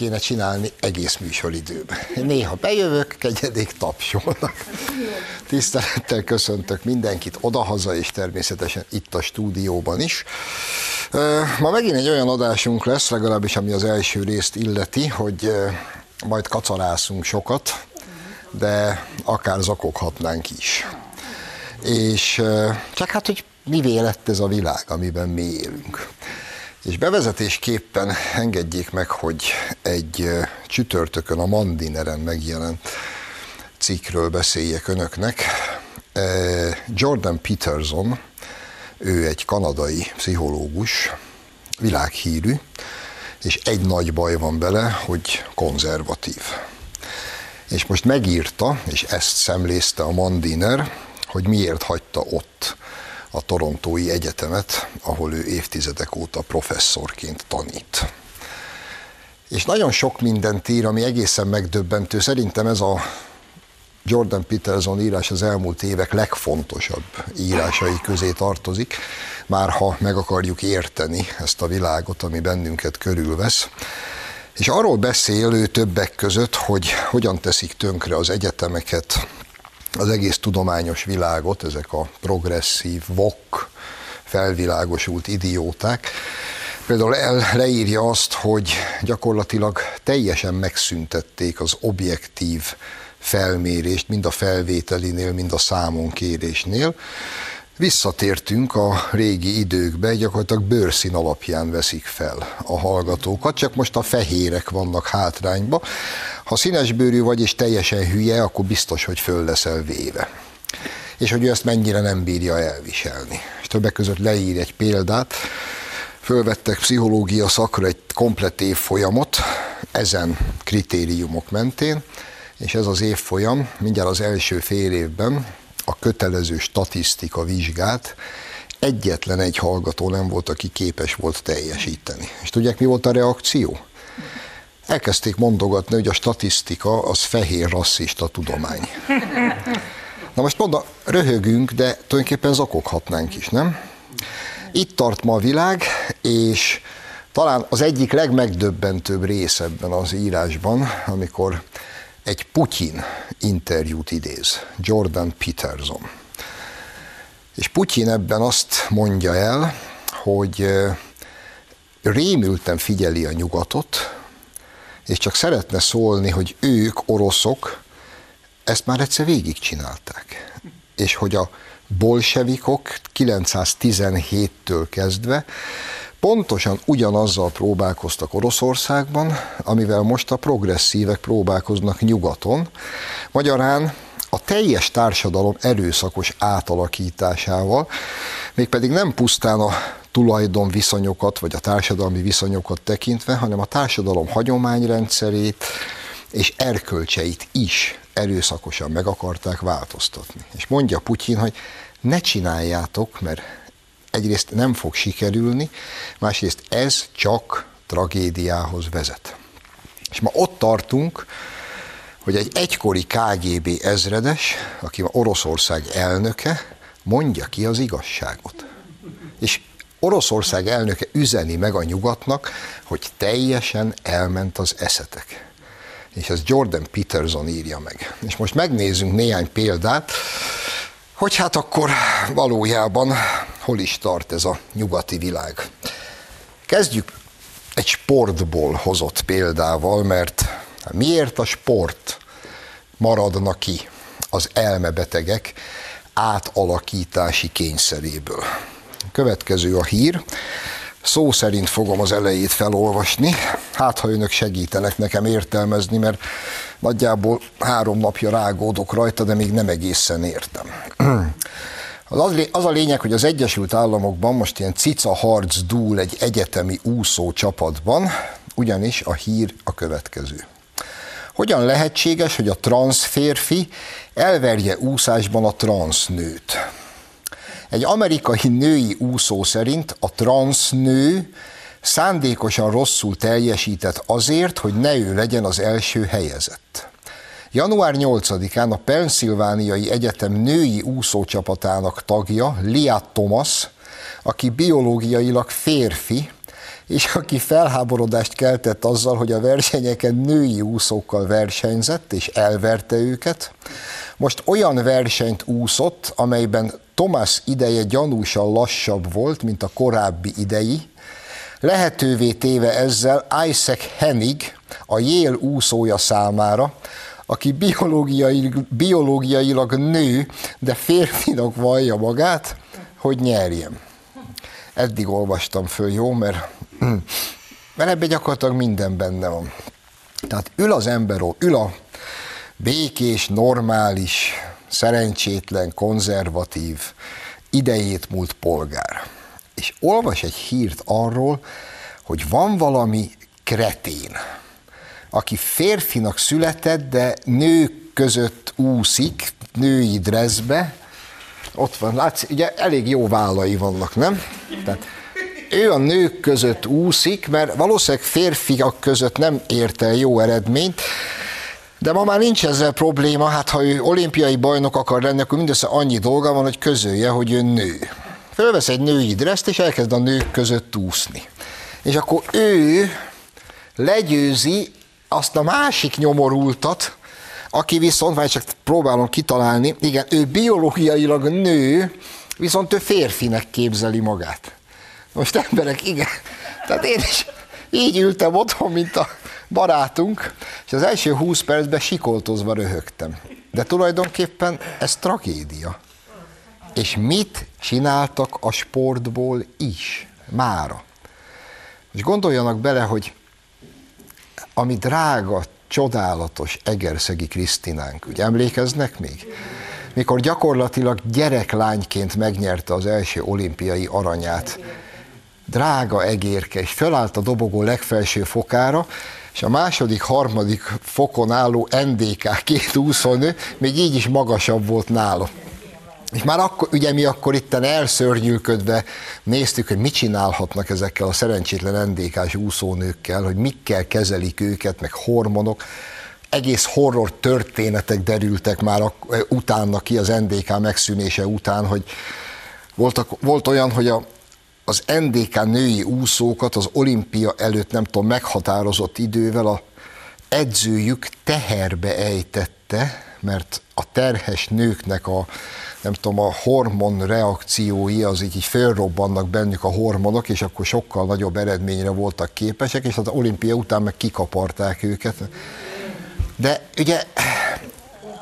kéne csinálni egész műsoridőben. Néha bejövök, kegyedék tapsolnak. Tisztelettel köszöntök mindenkit odahaza, és természetesen itt a stúdióban is. Ma megint egy olyan adásunk lesz, legalábbis ami az első részt illeti, hogy majd kacarászunk sokat, de akár zakoghatnánk is. És csak hát, hogy mivé lett ez a világ, amiben mi élünk. És bevezetésképpen engedjék meg, hogy egy csütörtökön a Mandineren megjelent cikkről beszéljek önöknek. Jordan Peterson, ő egy kanadai pszichológus, világhírű, és egy nagy baj van bele, hogy konzervatív. És most megírta, és ezt szemlézte a Mandiner, hogy miért hagyta ott a Torontói Egyetemet, ahol ő évtizedek óta professzorként tanít. És nagyon sok mindent ír, ami egészen megdöbbentő. Szerintem ez a Jordan Peterson írás az elmúlt évek legfontosabb írásai közé tartozik, már ha meg akarjuk érteni ezt a világot, ami bennünket körülvesz. És arról beszél ő többek között, hogy hogyan teszik tönkre az egyetemeket, az egész tudományos világot, ezek a progresszív, vok, felvilágosult idióták. Például el, leírja azt, hogy gyakorlatilag teljesen megszüntették az objektív felmérést, mind a felvételinél, mind a számonkérésnél. Visszatértünk a régi időkbe, gyakorlatilag bőrszín alapján veszik fel a hallgatókat, csak most a fehérek vannak hátrányba. Ha színesbőrű vagy és teljesen hülye, akkor biztos, hogy föl leszel véve. És hogy ő ezt mennyire nem bírja elviselni. És többek között leír egy példát, fölvettek pszichológia szakra egy komplett évfolyamot, ezen kritériumok mentén, és ez az évfolyam mindjárt az első fél évben a kötelező statisztika vizsgát egyetlen egy hallgató nem volt, aki képes volt teljesíteni. És tudják, mi volt a reakció? Elkezdték mondogatni, hogy a statisztika az fehér rasszista tudomány. Na most mondom, röhögünk, de tulajdonképpen zakoghatnánk is, nem? Itt tart ma a világ, és talán az egyik legmegdöbbentőbb rész ebben az írásban, amikor egy Putyin interjút idéz, Jordan Peterson. És Putyin ebben azt mondja el, hogy rémülten figyeli a nyugatot, és csak szeretne szólni, hogy ők, oroszok, ezt már egyszer végigcsinálták. És hogy a bolsevikok 917-től kezdve pontosan ugyanazzal próbálkoztak Oroszországban, amivel most a progresszívek próbálkoznak nyugaton. Magyarán a teljes társadalom erőszakos átalakításával, mégpedig nem pusztán a tulajdon viszonyokat, vagy a társadalmi viszonyokat tekintve, hanem a társadalom hagyományrendszerét és erkölcseit is erőszakosan meg akarták változtatni. És mondja Putyin, hogy ne csináljátok, mert egyrészt nem fog sikerülni, másrészt ez csak tragédiához vezet. És ma ott tartunk, hogy egy egykori KGB ezredes, aki ma Oroszország elnöke, mondja ki az igazságot. És Oroszország elnöke üzeni meg a nyugatnak, hogy teljesen elment az eszetek. És ez Jordan Peterson írja meg. És most megnézzünk néhány példát, hogy hát akkor valójában hol is tart ez a nyugati világ. Kezdjük egy sportból hozott példával, mert miért a sport maradna ki az elmebetegek átalakítási kényszeréből? Következő a hír. Szó szerint fogom az elejét felolvasni, hát ha önök segítenek nekem értelmezni, mert nagyjából három napja rágódok rajta, de még nem egészen értem. Az a lényeg, hogy az Egyesült Államokban most ilyen cica harc dúl egy egyetemi úszó csapatban, ugyanis a hír a következő. Hogyan lehetséges, hogy a transz férfi elverje úszásban a transz nőt? Egy amerikai női úszó szerint a transz nő szándékosan rosszul teljesített azért, hogy ne ő legyen az első helyezett. Január 8-án a Pennsylvániai Egyetem női úszócsapatának tagja, Lia Thomas, aki biológiailag férfi, és aki felháborodást keltett azzal, hogy a versenyeken női úszókkal versenyzett, és elverte őket, most olyan versenyt úszott, amelyben Thomas ideje gyanúsan lassabb volt, mint a korábbi idei, lehetővé téve ezzel Isaac Hennig, a Yale úszója számára, aki biológiailag, biológiailag nő, de férfinak vallja magát, hogy nyerjem. Eddig olvastam föl, jó, mert, mert ebben gyakorlatilag minden benne van. Tehát ül az ember, ül a békés, normális, szerencsétlen, konzervatív, idejét múlt polgár. És olvas egy hírt arról, hogy van valami kretén, aki férfinak született, de nők között úszik, női dressbe, ott van, látszik, ugye elég jó vállai vannak, nem? Tehát ő a nők között úszik, mert valószínűleg férfiak között nem ért el jó eredményt, de ma már nincs ezzel probléma, hát ha ő olimpiai bajnok akar lenni, akkor mindössze annyi dolga van, hogy közölje, hogy ő nő. Fölvesz egy női dreszt, és elkezd a nők között úszni. És akkor ő legyőzi azt a másik nyomorultat, aki viszont, vagy csak próbálom kitalálni, igen, ő biológiailag nő, viszont ő férfinek képzeli magát. Most emberek, igen, tehát én is így ültem otthon, mint a barátunk, és az első 20 percben sikoltozva röhögtem. De tulajdonképpen ez tragédia. És mit csináltak a sportból is, mára? És gondoljanak bele, hogy ami drága, csodálatos Egerszegi Krisztinánk, ugye emlékeznek még? Mikor gyakorlatilag gyereklányként megnyerte az első olimpiai aranyát, drága egérke, és fölállt a dobogó legfelső fokára, és a második, harmadik fokon álló NDK két úszónő még így is magasabb volt nála. És már akkor, ugye mi akkor itten elszörnyűködve néztük, hogy mit csinálhatnak ezekkel a szerencsétlen NDK-s úszónőkkel, hogy mikkel kezelik őket, meg hormonok. Egész horror történetek derültek már utána ki az NDK megszűnése után, hogy voltak, volt olyan, hogy a, az NDK női úszókat az olimpia előtt nem tudom, meghatározott idővel a edzőjük teherbe ejtette, mert a terhes nőknek a nem tudom, a hormon reakciói, az így, így felrobbannak bennük a hormonok, és akkor sokkal nagyobb eredményre voltak képesek, és az olimpia után meg kikaparták őket. De ugye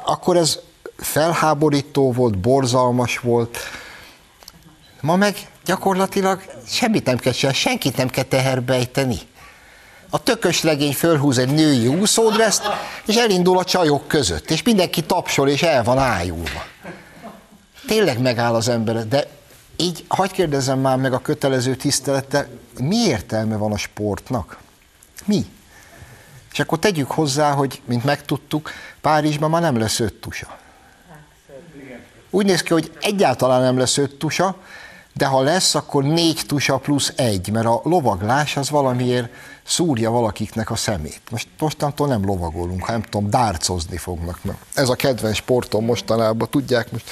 akkor ez felháborító volt, borzalmas volt, ma meg gyakorlatilag semmit nem kell csinálni, senkit nem kell teherbe ejteni. A tökös legény fölhúz egy női úszódreszt, és elindul a csajok között, és mindenki tapsol, és el van ájulva tényleg megáll az ember, de így hagyd kérdezzem már meg a kötelező tisztelettel, mi értelme van a sportnak? Mi? És akkor tegyük hozzá, hogy, mint megtudtuk, Párizsban már nem lesz öt tusa. Úgy néz ki, hogy egyáltalán nem lesz öt tusa, de ha lesz, akkor négy tusa plusz egy, mert a lovaglás az valamiért szúrja valakiknek a szemét. Most mostantól nem lovagolunk, hanem tudom, dárcozni fognak. Ez a kedvenc sportom mostanában, tudják, most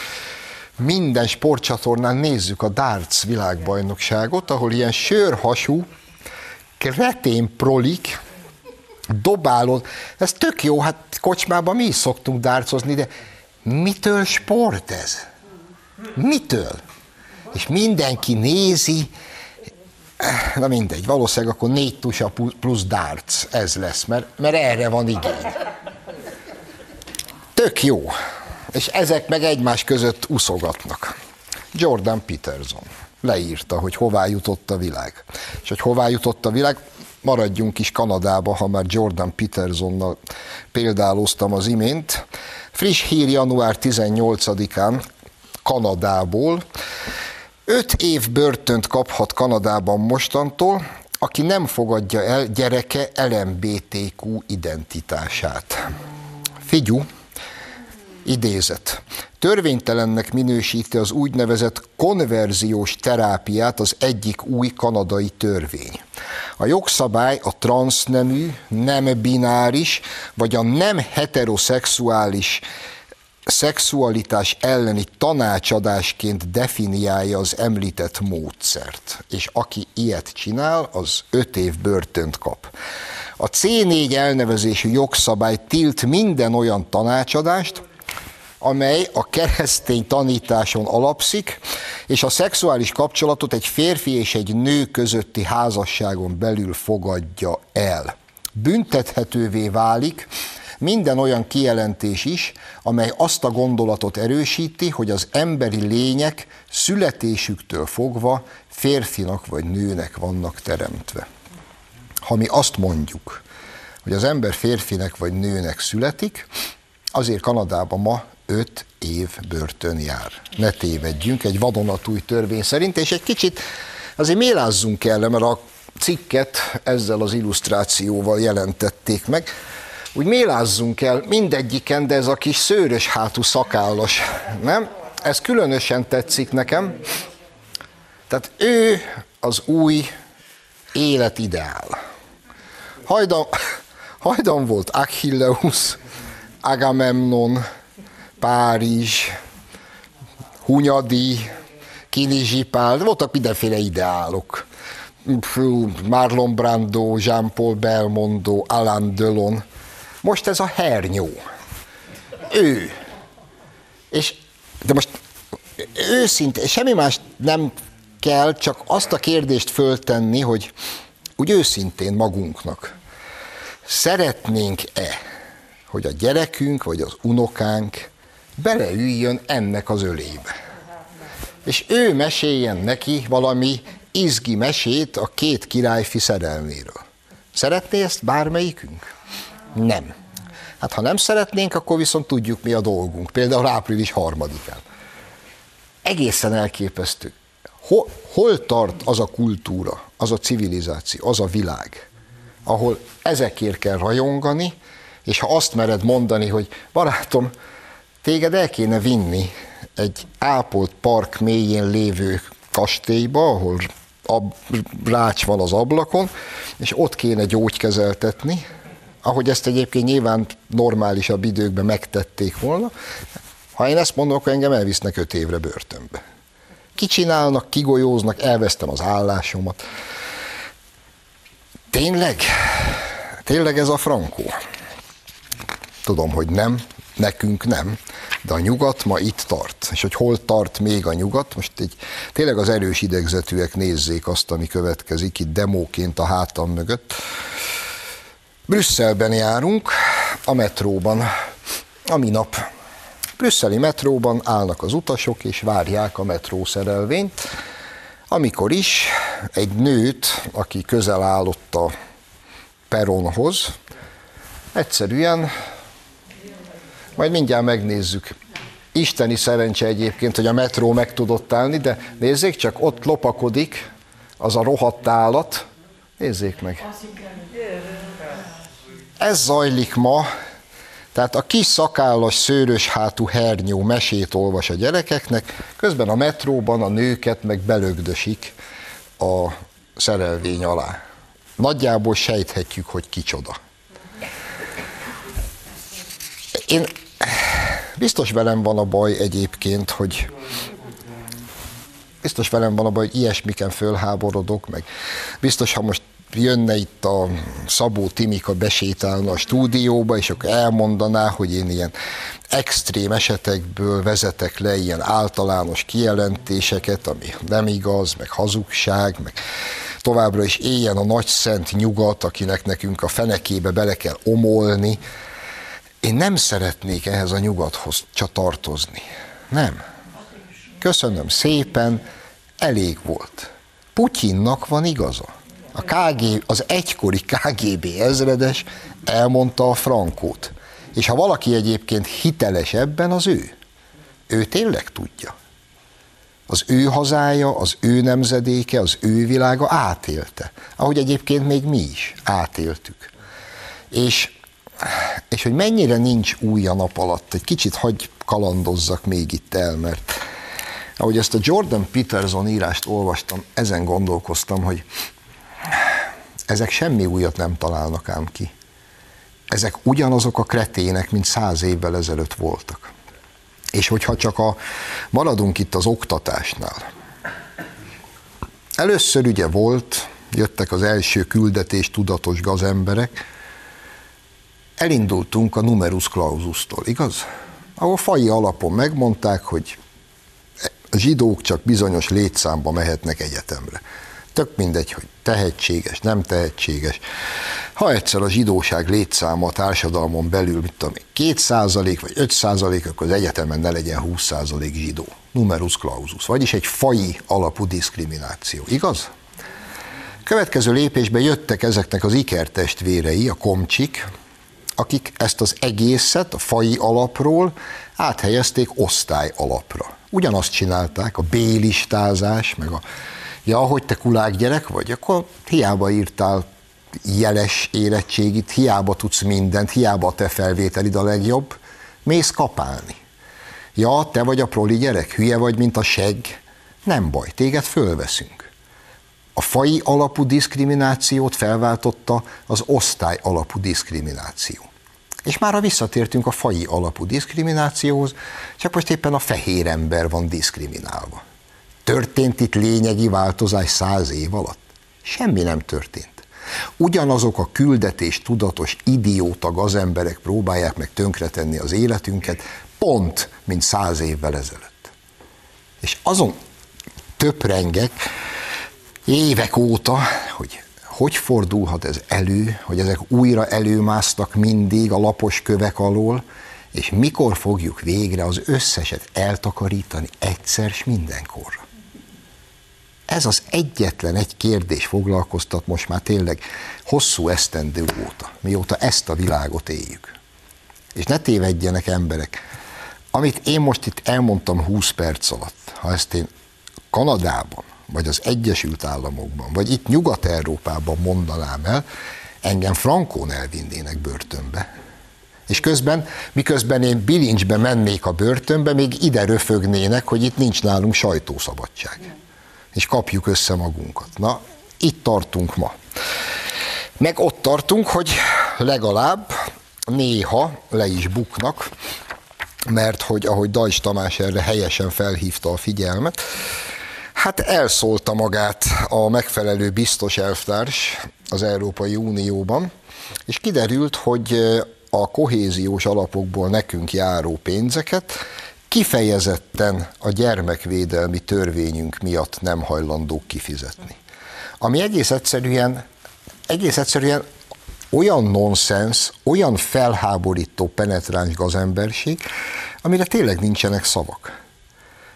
minden sportcsatornán nézzük a darts világbajnokságot, ahol ilyen sörhasú, kretén prolik, dobálod. Ez tök jó, hát kocsmában mi is szoktunk dárcozni, de mitől sport ez? Mitől? És mindenki nézi, na mindegy, valószínűleg akkor négy tusa plusz darts, ez lesz, mert, mert erre van igény. Tök jó és ezek meg egymás között uszogatnak. Jordan Peterson leírta, hogy hová jutott a világ. És hogy hová jutott a világ, maradjunk is Kanadába, ha már Jordan Petersonnal példáloztam az imént. Friss hír január 18-án Kanadából. Öt év börtönt kaphat Kanadában mostantól, aki nem fogadja el gyereke LMBTQ identitását. Figyú, Idézet. Törvénytelennek minősíti az úgynevezett konverziós terápiát az egyik új kanadai törvény. A jogszabály a transznemű, nem bináris, vagy a nem heteroszexuális szexualitás elleni tanácsadásként definiálja az említett módszert, és aki ilyet csinál, az öt év börtönt kap. A C4 elnevezésű jogszabály tilt minden olyan tanácsadást, amely a keresztény tanításon alapszik, és a szexuális kapcsolatot egy férfi és egy nő közötti házasságon belül fogadja el. Büntethetővé válik minden olyan kijelentés is, amely azt a gondolatot erősíti, hogy az emberi lények születésüktől fogva férfinak vagy nőnek vannak teremtve. Ha mi azt mondjuk, hogy az ember férfinek vagy nőnek születik, azért Kanadában ma 5 év börtön jár. Ne tévedjünk, egy vadonatúj törvény szerint, és egy kicsit azért mélázzunk el, mert a cikket ezzel az illusztrációval jelentették meg. Úgy mélázzunk el mindegyiken, de ez a kis szőrös hátú szakállas, nem? Ez különösen tetszik nekem. Tehát ő az új életideál. Hajdan, hajdan volt Achilleus, Agamemnon, Párizs, Hunyadi, Kinizsipál, voltak mindenféle ideálok. Marlon Brando, Jean-Paul Belmondo, Alain Delon. Most ez a hernyó. Ő. És, de most őszinte, semmi más nem kell, csak azt a kérdést föltenni, hogy úgy őszintén magunknak szeretnénk-e, hogy a gyerekünk vagy az unokánk beleüljön ennek az ölébe. És ő meséljen neki valami izgi mesét a két királyfi szerelméről. Szeretné ezt bármelyikünk? Nem. Hát ha nem szeretnénk, akkor viszont tudjuk mi a dolgunk. Például április harmadikán. Egészen elképesztő. Hol, hol tart az a kultúra, az a civilizáció, az a világ, ahol ezekért kell rajongani, és ha azt mered mondani, hogy barátom, téged el kéne vinni egy ápolt park mélyén lévő kastélyba, ahol a rács van az ablakon, és ott kéne gyógykezeltetni, ahogy ezt egyébként nyilván normálisabb időkben megtették volna. Ha én ezt mondom, akkor engem elvisznek öt évre börtönbe. Kicsinálnak, kigolyóznak, elvesztem az állásomat. Tényleg? Tényleg ez a frankó? Tudom, hogy nem, nekünk nem, de a nyugat ma itt tart. És hogy hol tart még a nyugat, most egy, tényleg az erős idegzetűek nézzék azt, ami következik itt demóként a hátam mögött. Brüsszelben járunk, a metróban, a minap. Brüsszeli metróban állnak az utasok, és várják a metrószerelvényt, amikor is egy nőt, aki közel állott a peronhoz, egyszerűen majd mindjárt megnézzük. Isteni szerencse egyébként, hogy a metró meg tudott állni, de nézzék csak, ott lopakodik az a rohadt állat. Nézzék meg. Ez zajlik ma, tehát a kis szakállas, szőrös hátú hernyó mesét olvas a gyerekeknek, közben a metróban a nőket meg belögdösik a szerelvény alá. Nagyjából sejthetjük, hogy kicsoda. Én Biztos velem van a baj egyébként, hogy biztos velem van a baj, hogy ilyesmiken fölháborodok, meg biztos, ha most jönne itt a Szabó Timika besétálna a stúdióba, és akkor elmondaná, hogy én ilyen extrém esetekből vezetek le ilyen általános kijelentéseket, ami nem igaz, meg hazugság, meg továbbra is éljen a nagy szent nyugat, akinek nekünk a fenekébe bele kell omolni, én nem szeretnék ehhez a nyugathoz csatartozni. Nem. Köszönöm szépen, elég volt. Putyinnak van igaza. A KG, az egykori KGB ezredes elmondta a frankót. És ha valaki egyébként hiteles ebben, az ő. Ő tényleg tudja. Az ő hazája, az ő nemzedéke, az ő világa átélte. Ahogy egyébként még mi is átéltük. És és hogy mennyire nincs új a nap alatt, egy kicsit hagy kalandozzak még itt el, mert ahogy ezt a Jordan Peterson írást olvastam, ezen gondolkoztam, hogy ezek semmi újat nem találnak ám ki. Ezek ugyanazok a kretének, mint száz évvel ezelőtt voltak. És hogyha csak a, maradunk itt az oktatásnál. Először ugye volt, jöttek az első küldetés tudatos gazemberek, elindultunk a numerus clausustól, igaz? Ahol fai alapon megmondták, hogy a zsidók csak bizonyos létszámba mehetnek egyetemre. Tök mindegy, hogy tehetséges, nem tehetséges. Ha egyszer a zsidóság létszáma a társadalmon belül, mit tudom én, 2 százalék vagy 5 százalék, akkor az egyetemen ne legyen 20 százalék zsidó. Numerus clausus, vagyis egy fai alapú diszkrimináció. Igaz? Következő lépésben jöttek ezeknek az ikertestvérei, a komcsik, akik ezt az egészet a fai alapról áthelyezték osztály alapra. Ugyanazt csinálták, a B-listázás, meg a ja, hogy te kulák gyerek vagy, akkor hiába írtál jeles érettségit, hiába tudsz mindent, hiába a te felvételid a legjobb, mész kapálni. Ja, te vagy a proli gyerek, hülye vagy, mint a segg, nem baj, téged fölveszünk. A fai alapú diszkriminációt felváltotta az osztály alapú diszkrimináció. És már visszatértünk a fai alapú diszkriminációhoz, csak most éppen a fehér ember van diszkriminálva. Történt itt lényegi változás száz év alatt? Semmi nem történt. Ugyanazok a küldetés tudatos idióta gazemberek próbálják meg tönkretenni az életünket, pont, mint száz évvel ezelőtt. És azon töprengek évek óta, hogy hogy fordulhat ez elő, hogy ezek újra előmásztak mindig a lapos kövek alól, és mikor fogjuk végre az összeset eltakarítani egyszer s mindenkorra. Ez az egyetlen egy kérdés foglalkoztat most már tényleg hosszú esztendő óta, mióta ezt a világot éljük. És ne tévedjenek emberek, amit én most itt elmondtam 20 perc alatt, ha ezt én Kanadában, vagy az Egyesült Államokban, vagy itt Nyugat-Európában mondanám el, engem frankón elvinnének börtönbe. És közben, miközben én bilincsbe mennék a börtönbe, még ide röfögnének, hogy itt nincs nálunk sajtószabadság és kapjuk össze magunkat. Na, itt tartunk ma. Meg ott tartunk, hogy legalább néha le is buknak, mert hogy ahogy Dajs Tamás erre helyesen felhívta a figyelmet, hát elszólta magát a megfelelő biztos elvtárs az Európai Unióban, és kiderült, hogy a kohéziós alapokból nekünk járó pénzeket kifejezetten a gyermekvédelmi törvényünk miatt nem hajlandók kifizetni. Ami egész egyszerűen, egész egyszerűen olyan nonsens, olyan felháborító penetráns gazemberség, amire tényleg nincsenek szavak.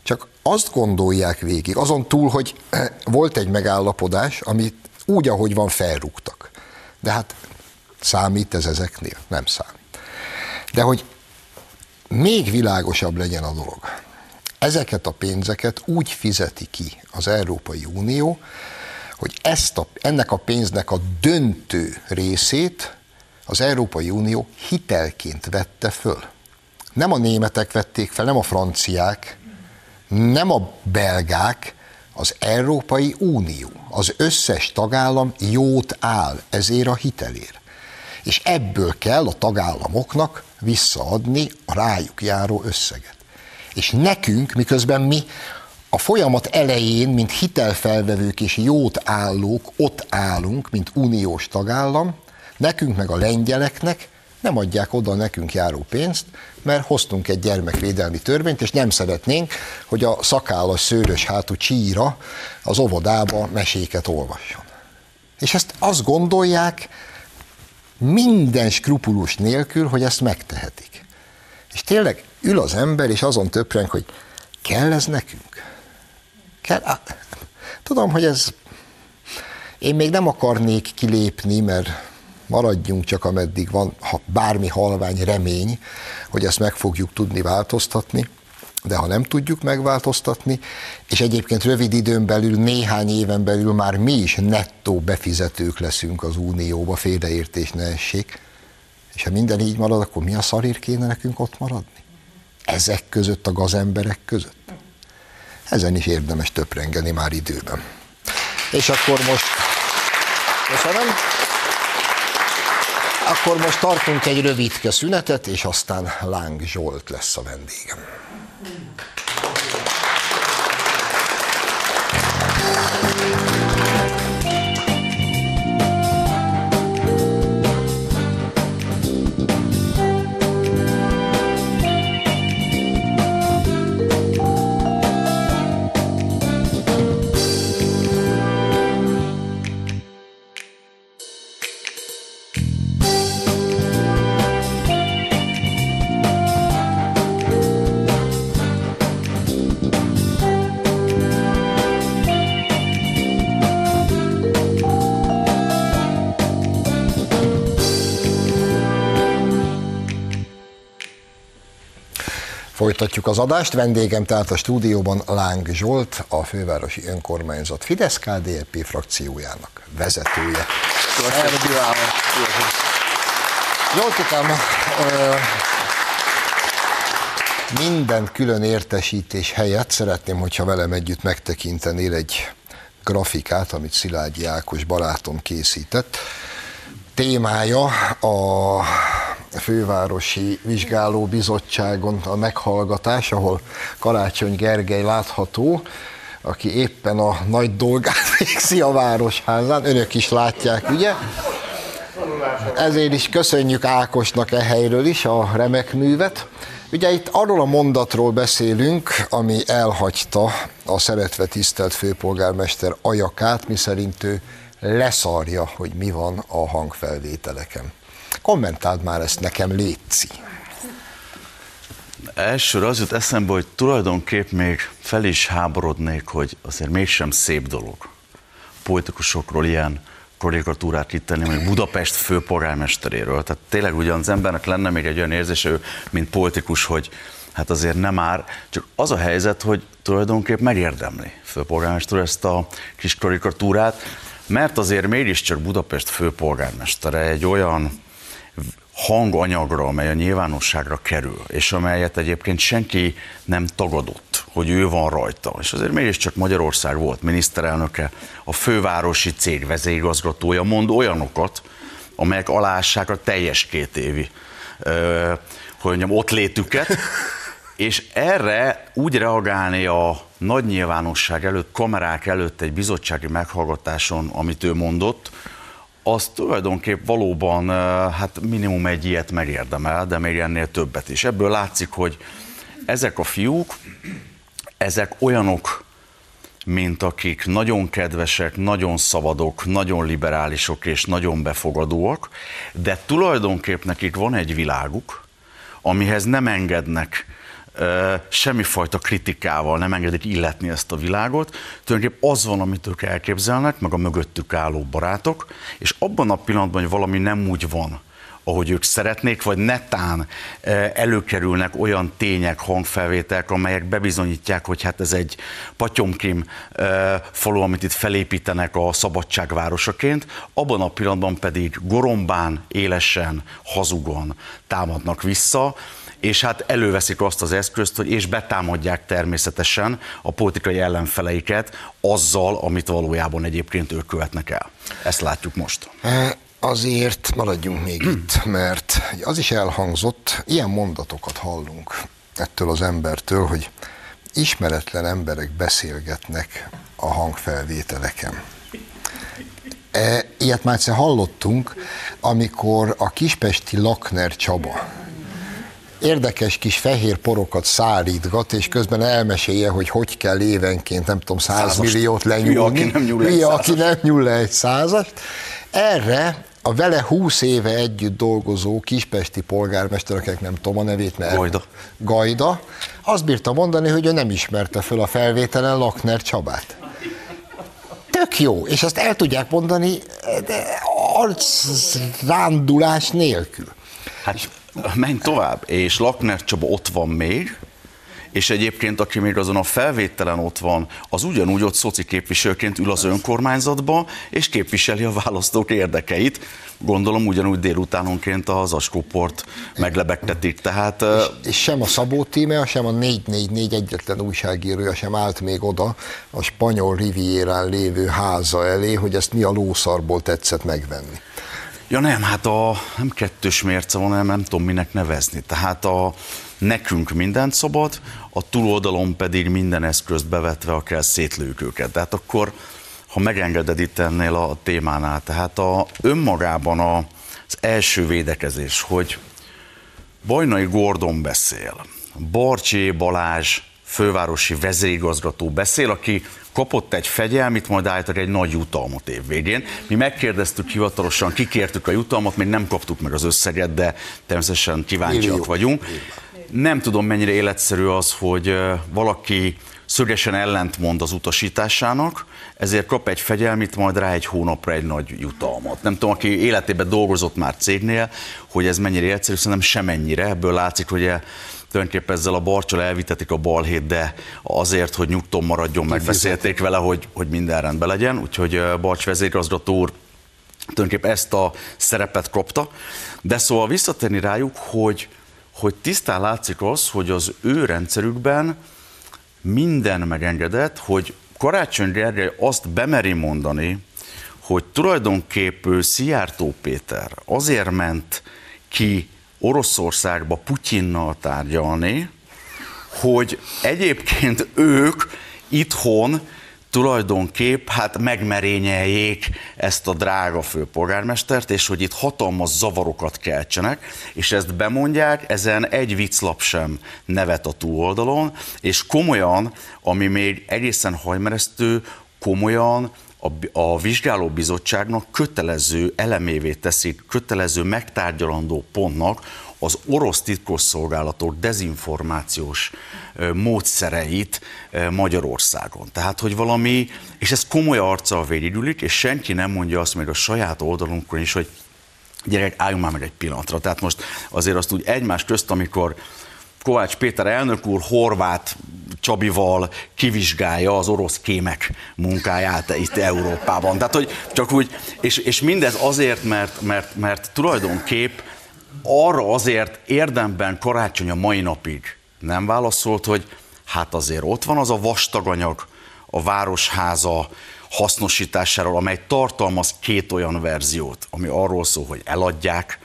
Csak azt gondolják végig, azon túl, hogy volt egy megállapodás, amit úgy, ahogy van, felrúgtak. De hát számít ez ezeknél? Nem számít. De hogy még világosabb legyen a dolog. Ezeket a pénzeket úgy fizeti ki az Európai Unió, hogy ezt a, ennek a pénznek a döntő részét az Európai Unió hitelként vette föl. Nem a németek vették fel, nem a franciák, nem a belgák, az Európai Unió, az összes tagállam jót áll ezért a hitelért és ebből kell a tagállamoknak visszaadni a rájuk járó összeget. És nekünk, miközben mi a folyamat elején, mint hitelfelvevők és jót állók, ott állunk, mint uniós tagállam, nekünk meg a lengyeleknek nem adják oda nekünk járó pénzt, mert hoztunk egy gyermekvédelmi törvényt, és nem szeretnénk, hogy a szakállas szőrös hátú csíra az óvodába meséket olvasson. És ezt azt gondolják, minden skrupulus nélkül, hogy ezt megtehetik. És tényleg ül az ember, és azon töpreng, hogy kell ez nekünk? Kell? Tudom, hogy ez... Én még nem akarnék kilépni, mert maradjunk csak ameddig van ha bármi halvány remény, hogy ezt meg fogjuk tudni változtatni de ha nem tudjuk megváltoztatni, és egyébként rövid időn belül, néhány éven belül már mi is nettó befizetők leszünk az Unióba, félreértés ne essék, és ha minden így marad, akkor mi a szarír kéne nekünk ott maradni? Ezek között, a gazemberek között? Ezen is érdemes töprengeni már időben. És akkor most... Köszönöm. Akkor most tartunk egy rövidke szünetet, és aztán Láng Zsolt lesz a vendégem. 嗯。Folytatjuk az adást. Vendégem tehát a stúdióban Láng Zsolt, a fővárosi önkormányzat fidesz KDNP frakciójának vezetője. Zsoltikám, minden külön értesítés helyett szeretném, hogyha velem együtt megtekintenél egy grafikát, amit Szilágyi Ákos barátom készített. Témája a fővárosi vizsgálóbizottságon a meghallgatás, ahol Karácsony Gergely látható, aki éppen a nagy dolgát végzi a Városházán, önök is látják, ugye? Ezért is köszönjük Ákosnak e helyről is a remek művet. Ugye itt arról a mondatról beszélünk, ami elhagyta a szeretve tisztelt főpolgármester ajakát, miszerint ő leszarja, hogy mi van a hangfelvételeken. Kommentáld már ezt nekem, Léci. Elsőre az jut eszembe, hogy tulajdonképp még fel is háborodnék, hogy azért mégsem szép dolog politikusokról ilyen karikatúrát itt tenni, hogy Budapest főpolgármesteréről. Tehát tényleg ugyan az embernek lenne még egy olyan érzése, mint politikus, hogy hát azért nem már, csak az a helyzet, hogy tulajdonképp megérdemli főpolgármester ezt a kis karikatúrát, mert azért mégiscsak Budapest főpolgármestere egy olyan hanganyagra, amely a nyilvánosságra kerül, és amelyet egyébként senki nem tagadott, hogy ő van rajta. És azért mégiscsak Magyarország volt miniszterelnöke, a fővárosi cég vezérigazgatója mond olyanokat, amelyek alássák a teljes két évi ö, hogy mondjam, ott létüket, és erre úgy reagálni a nagy nyilvánosság előtt, kamerák előtt egy bizottsági meghallgatáson, amit ő mondott, az tulajdonképp valóban hát minimum egy ilyet megérdemel, de még ennél többet is. Ebből látszik, hogy ezek a fiúk, ezek olyanok, mint akik nagyon kedvesek, nagyon szabadok, nagyon liberálisok és nagyon befogadóak, de tulajdonképp nekik van egy világuk, amihez nem engednek semmifajta kritikával nem engedik illetni ezt a világot. Tulajdonképpen az van, amit ők elképzelnek, meg a mögöttük álló barátok, és abban a pillanatban, hogy valami nem úgy van, ahogy ők szeretnék, vagy netán előkerülnek olyan tények, hangfelvételek, amelyek bebizonyítják, hogy hát ez egy patyomkim falu, amit itt felépítenek a szabadságvárosaként, abban a pillanatban pedig gorombán, élesen, hazugon támadnak vissza, és hát előveszik azt az eszközt, hogy és betámadják természetesen a politikai ellenfeleiket azzal, amit valójában egyébként ők követnek el. Ezt látjuk most. E, azért maradjunk még itt, mert az is elhangzott, ilyen mondatokat hallunk ettől az embertől, hogy ismeretlen emberek beszélgetnek a hangfelvételeken. E, ilyet már egyszer hallottunk, amikor a kispesti Lakner Csaba, érdekes kis fehér porokat szárítgat, és közben elmesélje, hogy hogy kell évenként, nem tudom, száz milliót lenyúlni. Mi, aki nem nyúl Mi, aki nem nyúl le egy százast. Erre a vele húsz éve együtt dolgozó kispesti polgármester, akik nem tudom a nevét, mert Gajda. Gajda, azt bírta mondani, hogy ő nem ismerte föl a felvételen Lakner Csabát. Tök jó, és ezt el tudják mondani de rándulás nélkül. Hát menj tovább, és Lakner Csaba ott van még, és egyébként, aki még azon a felvételen ott van, az ugyanúgy ott szoci képviselőként ül az önkormányzatba, és képviseli a választók érdekeit. Gondolom ugyanúgy délutánonként a Zaskóport meglebegtetik. Tehát, és, és sem a Szabó tíme, sem a 444 egyetlen újságírója sem állt még oda a spanyol rivierán lévő háza elé, hogy ezt mi a lószarból tetszett megvenni. Ja nem, hát a nem kettős mérce van, hanem nem tudom minek nevezni. Tehát a, nekünk mindent szabad, a túloldalon pedig minden eszközt bevetve, akár szétlőjük őket. Tehát akkor, ha megengeded itt ennél a témánál, tehát a, önmagában a, az első védekezés, hogy Bajnai Gordon beszél, Barcsé Balázs fővárosi vezérigazgató beszél, aki kapott egy fegyelmit, majd állítólag egy nagy jutalmat év végén. Mi megkérdeztük hivatalosan, kikértük a jutalmat, még nem kaptuk meg az összeget, de természetesen kíváncsiak vagyunk. Nem tudom, mennyire életszerű az, hogy valaki szögesen ellentmond az utasításának, ezért kap egy fegyelmit, majd rá egy hónapra egy nagy jutalmat. Nem tudom, aki életében dolgozott már cégnél, hogy ez mennyire egyszerű, szerintem semennyire. Ebből látszik, hogy tulajdonképpen ezzel a barcsal elvitetik a balhét, de azért, hogy nyugton maradjon, megbeszélték vele, hogy, hogy minden rendben legyen. Úgyhogy Barcs vezérigazgató úr tulajdonképpen ezt a szerepet kapta. De szóval visszatérni rájuk, hogy, hogy tisztán látszik az, hogy az ő rendszerükben minden megengedett, hogy Karácsony Gergely azt bemeri mondani, hogy tulajdonképp Szijjártó Péter azért ment ki Oroszországba Putyinnal tárgyalni, hogy egyébként ők itthon tulajdonképp hát megmerényeljék ezt a drága főpolgármestert, és hogy itt hatalmas zavarokat keltsenek, és ezt bemondják, ezen egy vicclap sem nevet a túloldalon, és komolyan, ami még egészen hajmeresztő, komolyan a, a vizsgálóbizottságnak kötelező elemévé teszik, kötelező megtárgyalandó pontnak az orosz titkosszolgálatok dezinformációs módszereit Magyarországon. Tehát, hogy valami, és ez komoly arccal végigülik, és senki nem mondja azt még a saját oldalunkon is, hogy gyerek, álljunk már meg egy pillanatra. Tehát most azért azt úgy egymás közt, amikor Kovács Péter elnök úr Horvát Csabival kivizsgálja az orosz kémek munkáját itt Európában. Tehát, hogy csak úgy, és, és mindez azért, mert, mert, mert tulajdonképp arra azért érdemben karácsony a mai napig nem válaszolt, hogy hát azért ott van az a vastaganyag a Városháza hasznosításáról, amely tartalmaz két olyan verziót, ami arról szól, hogy eladják.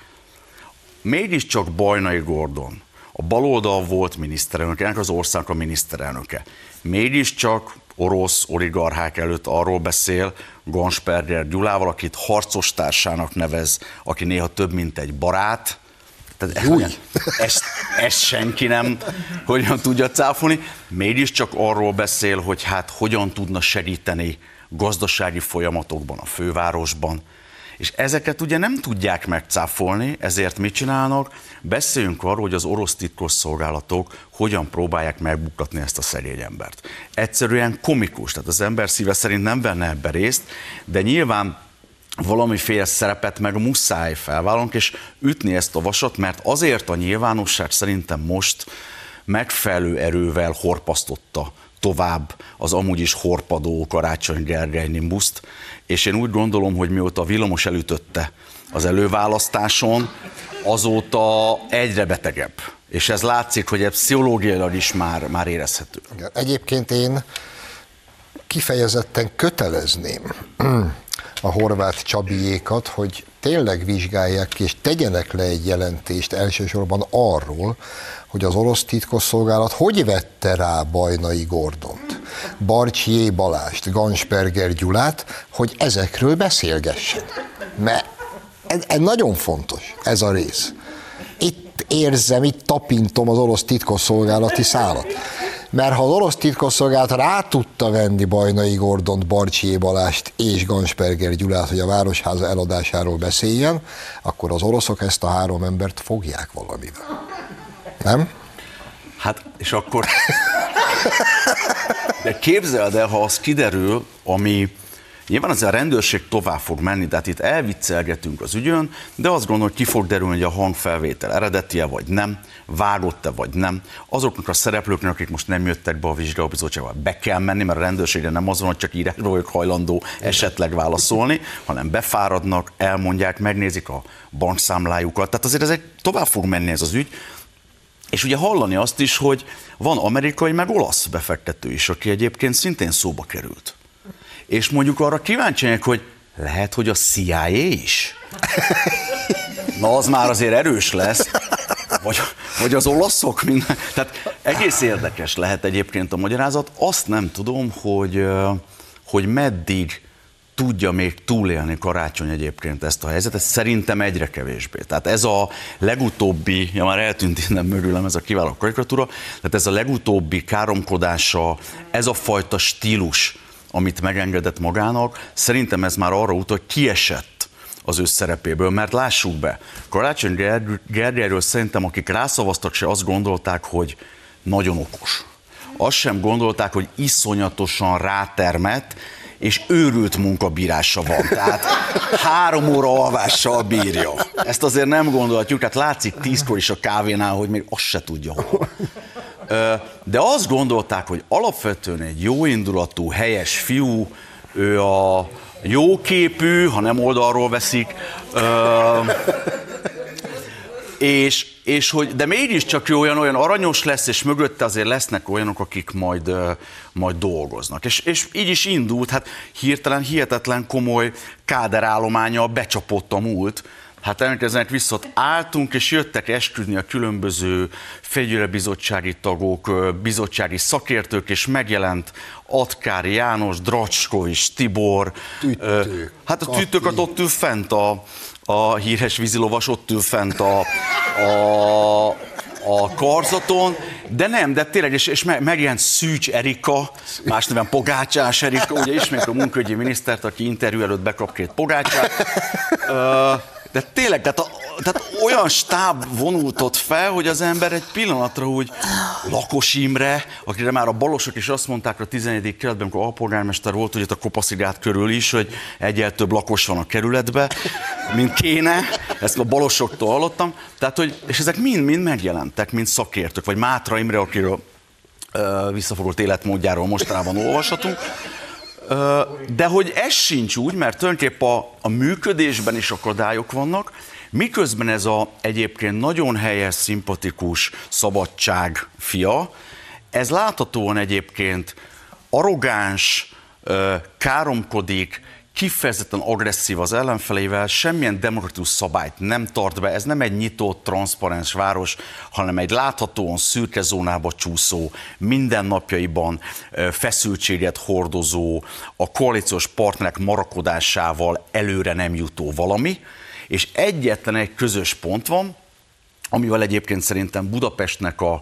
Mégiscsak Bajnai Gordon, a baloldal volt miniszterelnök, ennek az országnak a miniszterelnöke. Mégiscsak orosz oligarchák előtt arról beszél Gansperger Gyulával, akit harcos társának nevez, aki néha több, mint egy barát, tehát Új. Ezt, ezt senki nem hogyan tudja cáfolni. Mégiscsak arról beszél, hogy hát hogyan tudna segíteni gazdasági folyamatokban a fővárosban. És ezeket ugye nem tudják megcáfolni, ezért mit csinálnak? Beszéljünk arról, hogy az orosz titkosszolgálatok hogyan próbálják megbukatni ezt a szegény embert. Egyszerűen komikus, tehát az ember szíve szerint nem venne ebbe részt, de nyilván valamiféle szerepet meg muszáj felvállalnunk, és ütni ezt a vasat, mert azért a nyilvánosság szerintem most megfelelő erővel horpasztotta tovább az amúgy is horpadó Karácsony Gergely nimbuszt, és én úgy gondolom, hogy mióta a villamos elütötte az előválasztáson, azóta egyre betegebb. És ez látszik, hogy egy pszichológiailag is már, már érezhető. Egyébként én kifejezetten kötelezném a horvát Csabiékat, hogy tényleg vizsgálják ki, és tegyenek le egy jelentést elsősorban arról, hogy az orosz titkosszolgálat hogy vette rá Bajnai Gordont, Barcs J. Balást, Gansperger Gyulát, hogy ezekről beszélgessen. Mert ez, ez nagyon fontos, ez a rész. Itt érzem, itt tapintom az orosz titkosszolgálati szálat. Mert ha az orosz titkosszolgálat rá tudta venni Bajnai Gordont, Barcsi Balást és Gansperger Gyulát, hogy a Városháza eladásáról beszéljen, akkor az oroszok ezt a három embert fogják valamivel. Nem? Hát, és akkor... De képzeld el, ha az kiderül, ami Nyilván az a rendőrség tovább fog menni, tehát itt elviccelgetünk az ügyön, de azt gondolom, hogy ki fog derülni, hogy a hangfelvétel eredetie vagy nem, vágott-e vagy nem. Azoknak a szereplőknek, akik most nem jöttek be a vizsgálóbizottságba, be kell menni, mert a rendőrségre nem azon, hogy csak írásról vagyok hajlandó esetleg válaszolni, hanem befáradnak, elmondják, megnézik a bankszámlájukat. Tehát azért ez egy tovább fog menni ez az ügy. És ugye hallani azt is, hogy van amerikai, meg olasz befektető is, aki egyébként szintén szóba került és mondjuk arra kíváncsiak, hogy lehet, hogy a CIA is? Na, az már azért erős lesz. Vagy, vagy az olaszok minden. Tehát egész érdekes lehet egyébként a magyarázat. Azt nem tudom, hogy, hogy meddig tudja még túlélni karácsony egyébként ezt a helyzetet, szerintem egyre kevésbé. Tehát ez a legutóbbi, ja már eltűnt innen mögülem ez a kiváló karikatúra, tehát ez a legutóbbi káromkodása, ez a fajta stílus, amit megengedett magának, szerintem ez már arra utal, hogy kiesett az ő szerepéből, mert lássuk be, Karácsony Gergelyről szerintem, akik rászavaztak, se azt gondolták, hogy nagyon okos. Azt sem gondolták, hogy iszonyatosan rátermett, és őrült munkabírása van. Tehát három óra alvással bírja. Ezt azért nem gondolhatjuk, hát látszik tízkor is a kávénál, hogy még azt se tudja hol. De azt gondolták, hogy alapvetően egy jóindulatú, helyes fiú, ő a jóképű, ha nem oldalról veszik, és, és hogy, de mégiscsak ő olyan, olyan aranyos lesz, és mögötte azért lesznek olyanok, akik majd, majd dolgoznak. És, és így is indult, hát hirtelen hihetetlen komoly káderállománya becsapott a múlt, Hát emlékezzenek vissza, álltunk, és jöttek esküdni a különböző fegyőrebizottsági tagok, bizottsági szakértők, és megjelent Atkár János, Dracskovics, Tibor. Tüttő, hát a tüttőket ott ül fent a, a híres vízilovas ott ül fent a, a, a karzaton, de nem, de tényleg, és, és megjelent Szűcs Erika, más neven Pogácsás Erika, ugye ismét a munkahogyi minisztert, aki interjú előtt bekap két pogácsát. De tényleg, tehát, a, tehát olyan stáb vonult ott fel, hogy az ember egy pillanatra úgy Lakos Imre, akire már a balosok is azt mondták a 11. kerületben, amikor alpolgármester volt, hogy itt a Kopaszigát körül is, hogy egyel több lakos van a kerületben, mint kéne. Ezt a balosoktól hallottam. Tehát, hogy, és ezek mind-mind megjelentek, mint szakértők, vagy Mátra Imre, akiről visszafogott életmódjáról mostanában olvashatunk. De hogy ez sincs úgy, mert tulajdonképp a, a működésben is akadályok vannak, miközben ez a egyébként nagyon helyes, szimpatikus szabadság fia, ez láthatóan egyébként arrogáns, káromkodik, kifejezetten agresszív az ellenfelével, semmilyen demokratikus szabályt nem tart be, ez nem egy nyitott, transzparens város, hanem egy láthatóan szürke zónába csúszó, mindennapjaiban feszültséget hordozó, a koalíciós partnerek marakodásával előre nem jutó valami, és egyetlen egy közös pont van, amivel egyébként szerintem Budapestnek a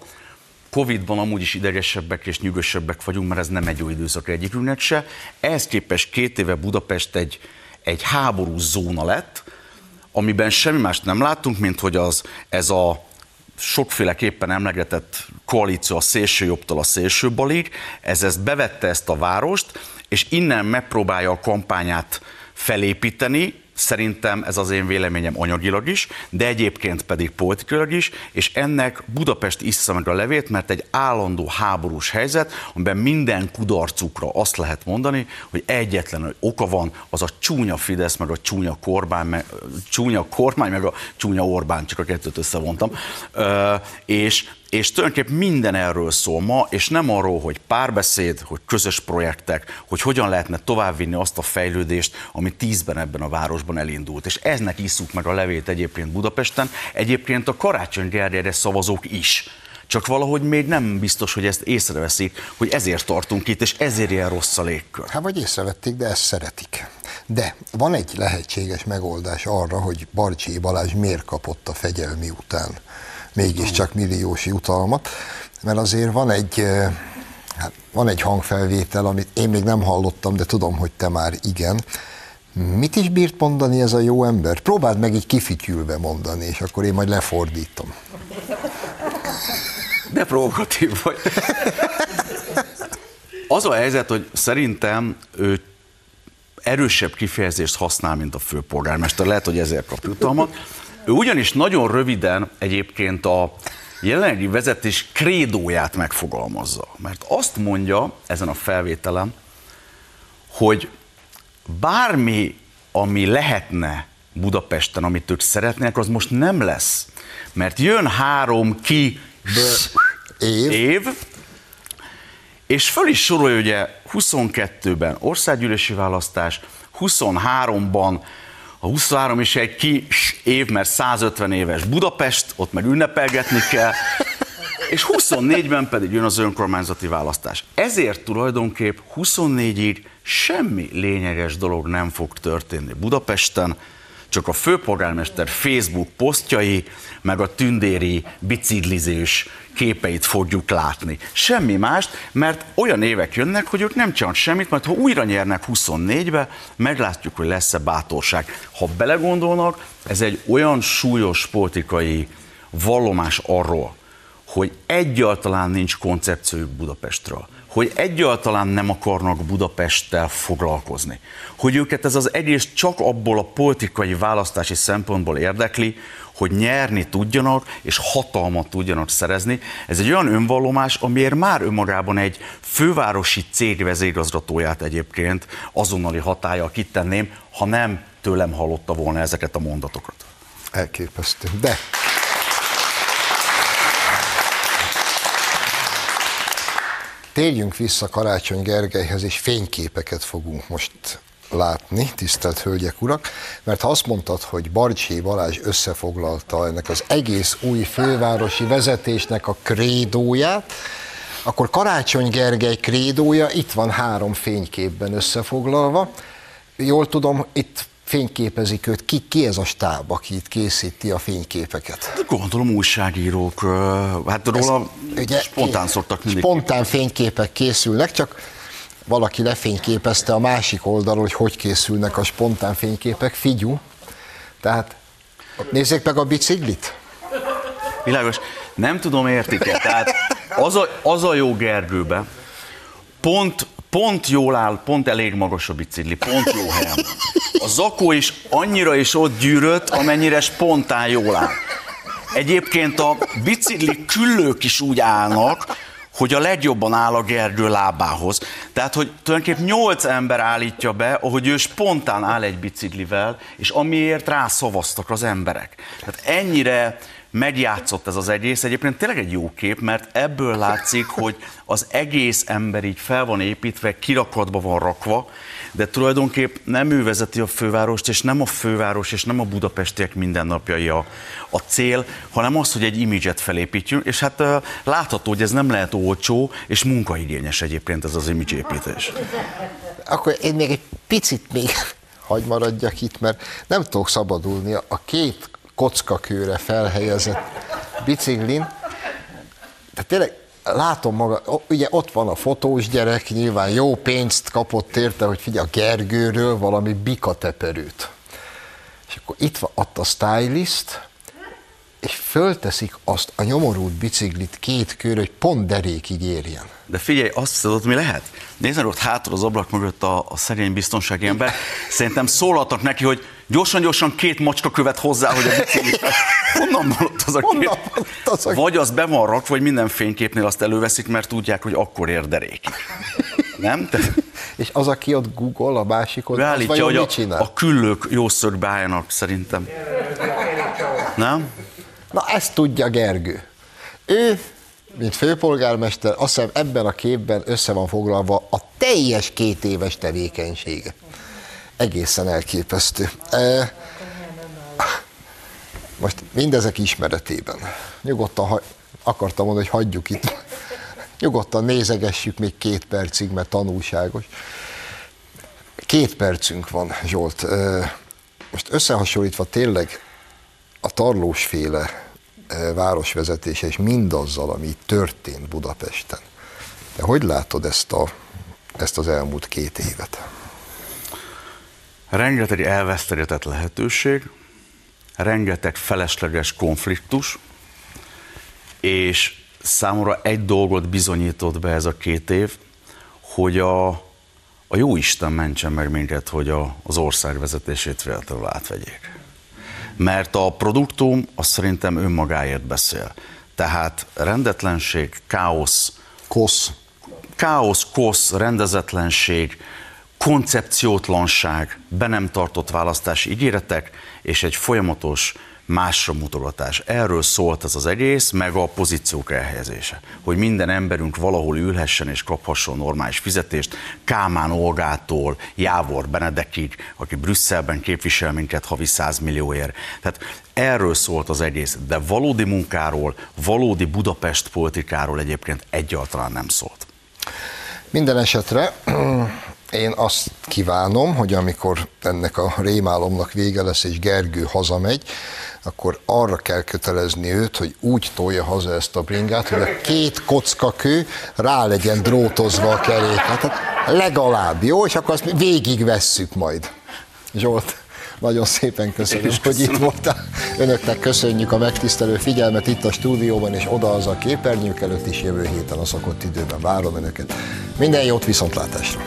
Covid-ban amúgy is idegesebbek és nyugosabbak vagyunk, mert ez nem egy jó időszak egyikünknek se. Ehhez képest két éve Budapest egy, egy háborús zóna lett, amiben semmi mást nem láttunk, mint hogy az, ez a sokféleképpen emlegetett koalíció a szélső jobbtól a szélső balig, ez ezt bevette ezt a várost, és innen megpróbálja a kampányát felépíteni, Szerintem ez az én véleményem anyagilag is, de egyébként pedig politikailag is, és ennek Budapest issza meg a levét, mert egy állandó háborús helyzet, amiben minden kudarcukra azt lehet mondani, hogy egyetlen oka van, az a csúnya Fidesz, meg a csúnya kormány, meg, csúnya kormány, meg a csúnya Orbán, csak a kettőt összevontam. Ö, és és tulajdonképpen minden erről szól ma, és nem arról, hogy párbeszéd, hogy közös projektek, hogy hogyan lehetne továbbvinni azt a fejlődést, ami tízben ebben a városban elindult. És eznek isszuk meg a levét egyébként Budapesten, egyébként a Karácsony Gergelyre szavazók is. Csak valahogy még nem biztos, hogy ezt észreveszik, hogy ezért tartunk itt, és ezért ilyen rossz a légkör. Hát vagy észrevették, de ezt szeretik. De van egy lehetséges megoldás arra, hogy Barcsi Balázs miért kapott a fegyelmi után mégiscsak milliós jutalmat, mert azért van egy, hát van egy hangfelvétel, amit én még nem hallottam, de tudom, hogy te már igen. Mit is bírt mondani ez a jó ember? Próbáld meg így kifityülve mondani, és akkor én majd lefordítom. De provokatív vagy. Az a helyzet, hogy szerintem ő erősebb kifejezést használ, mint a főpolgármester. Lehet, hogy ezért kap jutalmat. Ő ugyanis nagyon röviden egyébként a jelenlegi vezetés krédóját megfogalmazza. Mert azt mondja ezen a felvételen, hogy bármi, ami lehetne Budapesten, amit ők szeretnének, az most nem lesz. Mert jön három ki év, év és föl is sorolja ugye 22-ben országgyűlési választás, 23-ban a 23 is egy kis év, mert 150 éves Budapest, ott meg ünnepelgetni kell, és 24-ben pedig jön az önkormányzati választás. Ezért tulajdonképp 24-ig semmi lényeges dolog nem fog történni Budapesten, csak a főpolgármester Facebook posztjai, meg a tündéri biciklizés képeit fogjuk látni. Semmi mást, mert olyan évek jönnek, hogy ők nem csinálnak semmit, majd ha újra nyernek 24-be, meglátjuk, hogy lesz-e bátorság. Ha belegondolnak, ez egy olyan súlyos politikai vallomás arról, hogy egyáltalán nincs koncepciójuk Budapestről hogy egyáltalán nem akarnak Budapesttel foglalkozni. Hogy őket ez az egész csak abból a politikai választási szempontból érdekli, hogy nyerni tudjanak és hatalmat tudjanak szerezni. Ez egy olyan önvallomás, amiért már önmagában egy fővárosi cég vezérigazgatóját egyébként azonnali hatája kitenném, ha nem tőlem hallotta volna ezeket a mondatokat. Elképesztő. De Térjünk vissza Karácsony Gergelyhez, és fényképeket fogunk most látni, tisztelt hölgyek, urak, mert ha azt mondtad, hogy Barcsé Balázs összefoglalta ennek az egész új fővárosi vezetésnek a krédóját, akkor Karácsony Gergely krédója itt van három fényképben összefoglalva. Jól tudom, itt fényképezik őt. Ki, ki ez a stáb, aki itt készíti a fényképeket? Hát gondolom újságírók, hát róla ez, ugye, spontán szoktak mindig. Spontán fényképek készülnek, csak valaki lefényképezte a másik oldalról, hogy hogy készülnek a spontán fényképek, figyú. Tehát nézzék meg a biciklit. Világos. Nem tudom értik-e. Tehát az a, az a jó Gergőbe, pont, pont jól áll, pont elég magas a bicikli, pont jó helyen. A zakó is annyira is ott gyűrött, amennyire spontán jól áll. Egyébként a bicikli küllők is úgy állnak, hogy a legjobban áll a Gergő lábához. Tehát, hogy tulajdonképpen nyolc ember állítja be, ahogy ő spontán áll egy biciklivel, és amiért rászavaztak az emberek. Tehát ennyire megjátszott ez az egész. Egyébként tényleg egy jó kép, mert ebből látszik, hogy az egész ember így fel van építve, kirakatba van rakva, de tulajdonképp nem ő vezeti a fővárost, és nem a főváros, és nem a budapestiek mindennapjai a, a cél, hanem az, hogy egy imidzset felépítjünk, és hát látható, hogy ez nem lehet olcsó, és munkaigényes egyébként ez az imidzsépítés. Akkor én még egy picit még hagy maradjak itt, mert nem tudok szabadulni. A két kockakőre felhelyezett biciklin, tehát tényleg látom maga, ugye ott van a fotós gyerek, nyilván jó pénzt kapott érte, hogy figyelj, a Gergőről valami bikateperőt. És akkor itt van ott a stylist, és fölteszik azt a nyomorult biciklit két kör, hogy pont derékig érjen. De figyelj, azt tudod, mi lehet? Nézd ott hátul az ablak mögött a, a szerény biztonsági ember. Szerintem szólhatnak neki, hogy gyorsan-gyorsan két macska követ hozzá, hogy a biciklit... Honnan ott az a két? Az a... Vagy az be van rak, vagy minden fényképnél azt előveszik, mert tudják, hogy akkor ér derék. Nem? Te... És az, aki ott Google, a másik ott, Beállítja, hogy a, a küllők jó szögbe álljanak, szerintem. Nem? Na ezt tudja Gergő. Ő, mint főpolgármester, azt hiszem ebben a képben össze van foglalva a teljes két éves tevékenysége. Egészen elképesztő. E, most mindezek ismeretében. Nyugodtan, ha, akartam mondani, hogy hagyjuk itt. Nyugodtan nézegessük még két percig, mert tanulságos. Két percünk van, Zsolt. E, most összehasonlítva tényleg a tarlósféle e, városvezetése és mindazzal, ami történt Budapesten. De hogy látod ezt, a, ezt az elmúlt két évet? Rengeteg elvesztegetett lehetőség, rengeteg felesleges konfliktus, és számomra egy dolgot bizonyított be ez a két év, hogy a, a jó Isten mentsen meg minket, hogy a, az ország vezetését véletlenül átvegyék mert a produktum az szerintem önmagáért beszél. Tehát rendetlenség, káosz, kosz, káosz, kosz, rendezetlenség, koncepciótlanság, be nem tartott választási ígéretek, és egy folyamatos másra mutogatás. Erről szólt ez az egész, meg a pozíciók elhelyezése. Hogy minden emberünk valahol ülhessen és kaphasson normális fizetést, Kámán Olgától, Jávor Benedekig, aki Brüsszelben képvisel minket havi 100 millióért. Tehát erről szólt az egész, de valódi munkáról, valódi Budapest politikáról egyébként egyáltalán nem szólt. Minden esetre én azt kívánom, hogy amikor ennek a rémálomnak vége lesz, és Gergő hazamegy, akkor arra kell kötelezni őt, hogy úgy tolja haza ezt a bringát, hogy a két kocka kő rá legyen drótozva a kerékre. Tehát legalább, jó? És akkor azt végigvesszük majd. Zsolt. Nagyon szépen köszönöm, hogy itt voltál. Önöknek köszönjük a megtisztelő figyelmet itt a stúdióban, és oda az a képernyők előtt is jövő héten a szokott időben várom Önöket. Minden jót, viszontlátásra!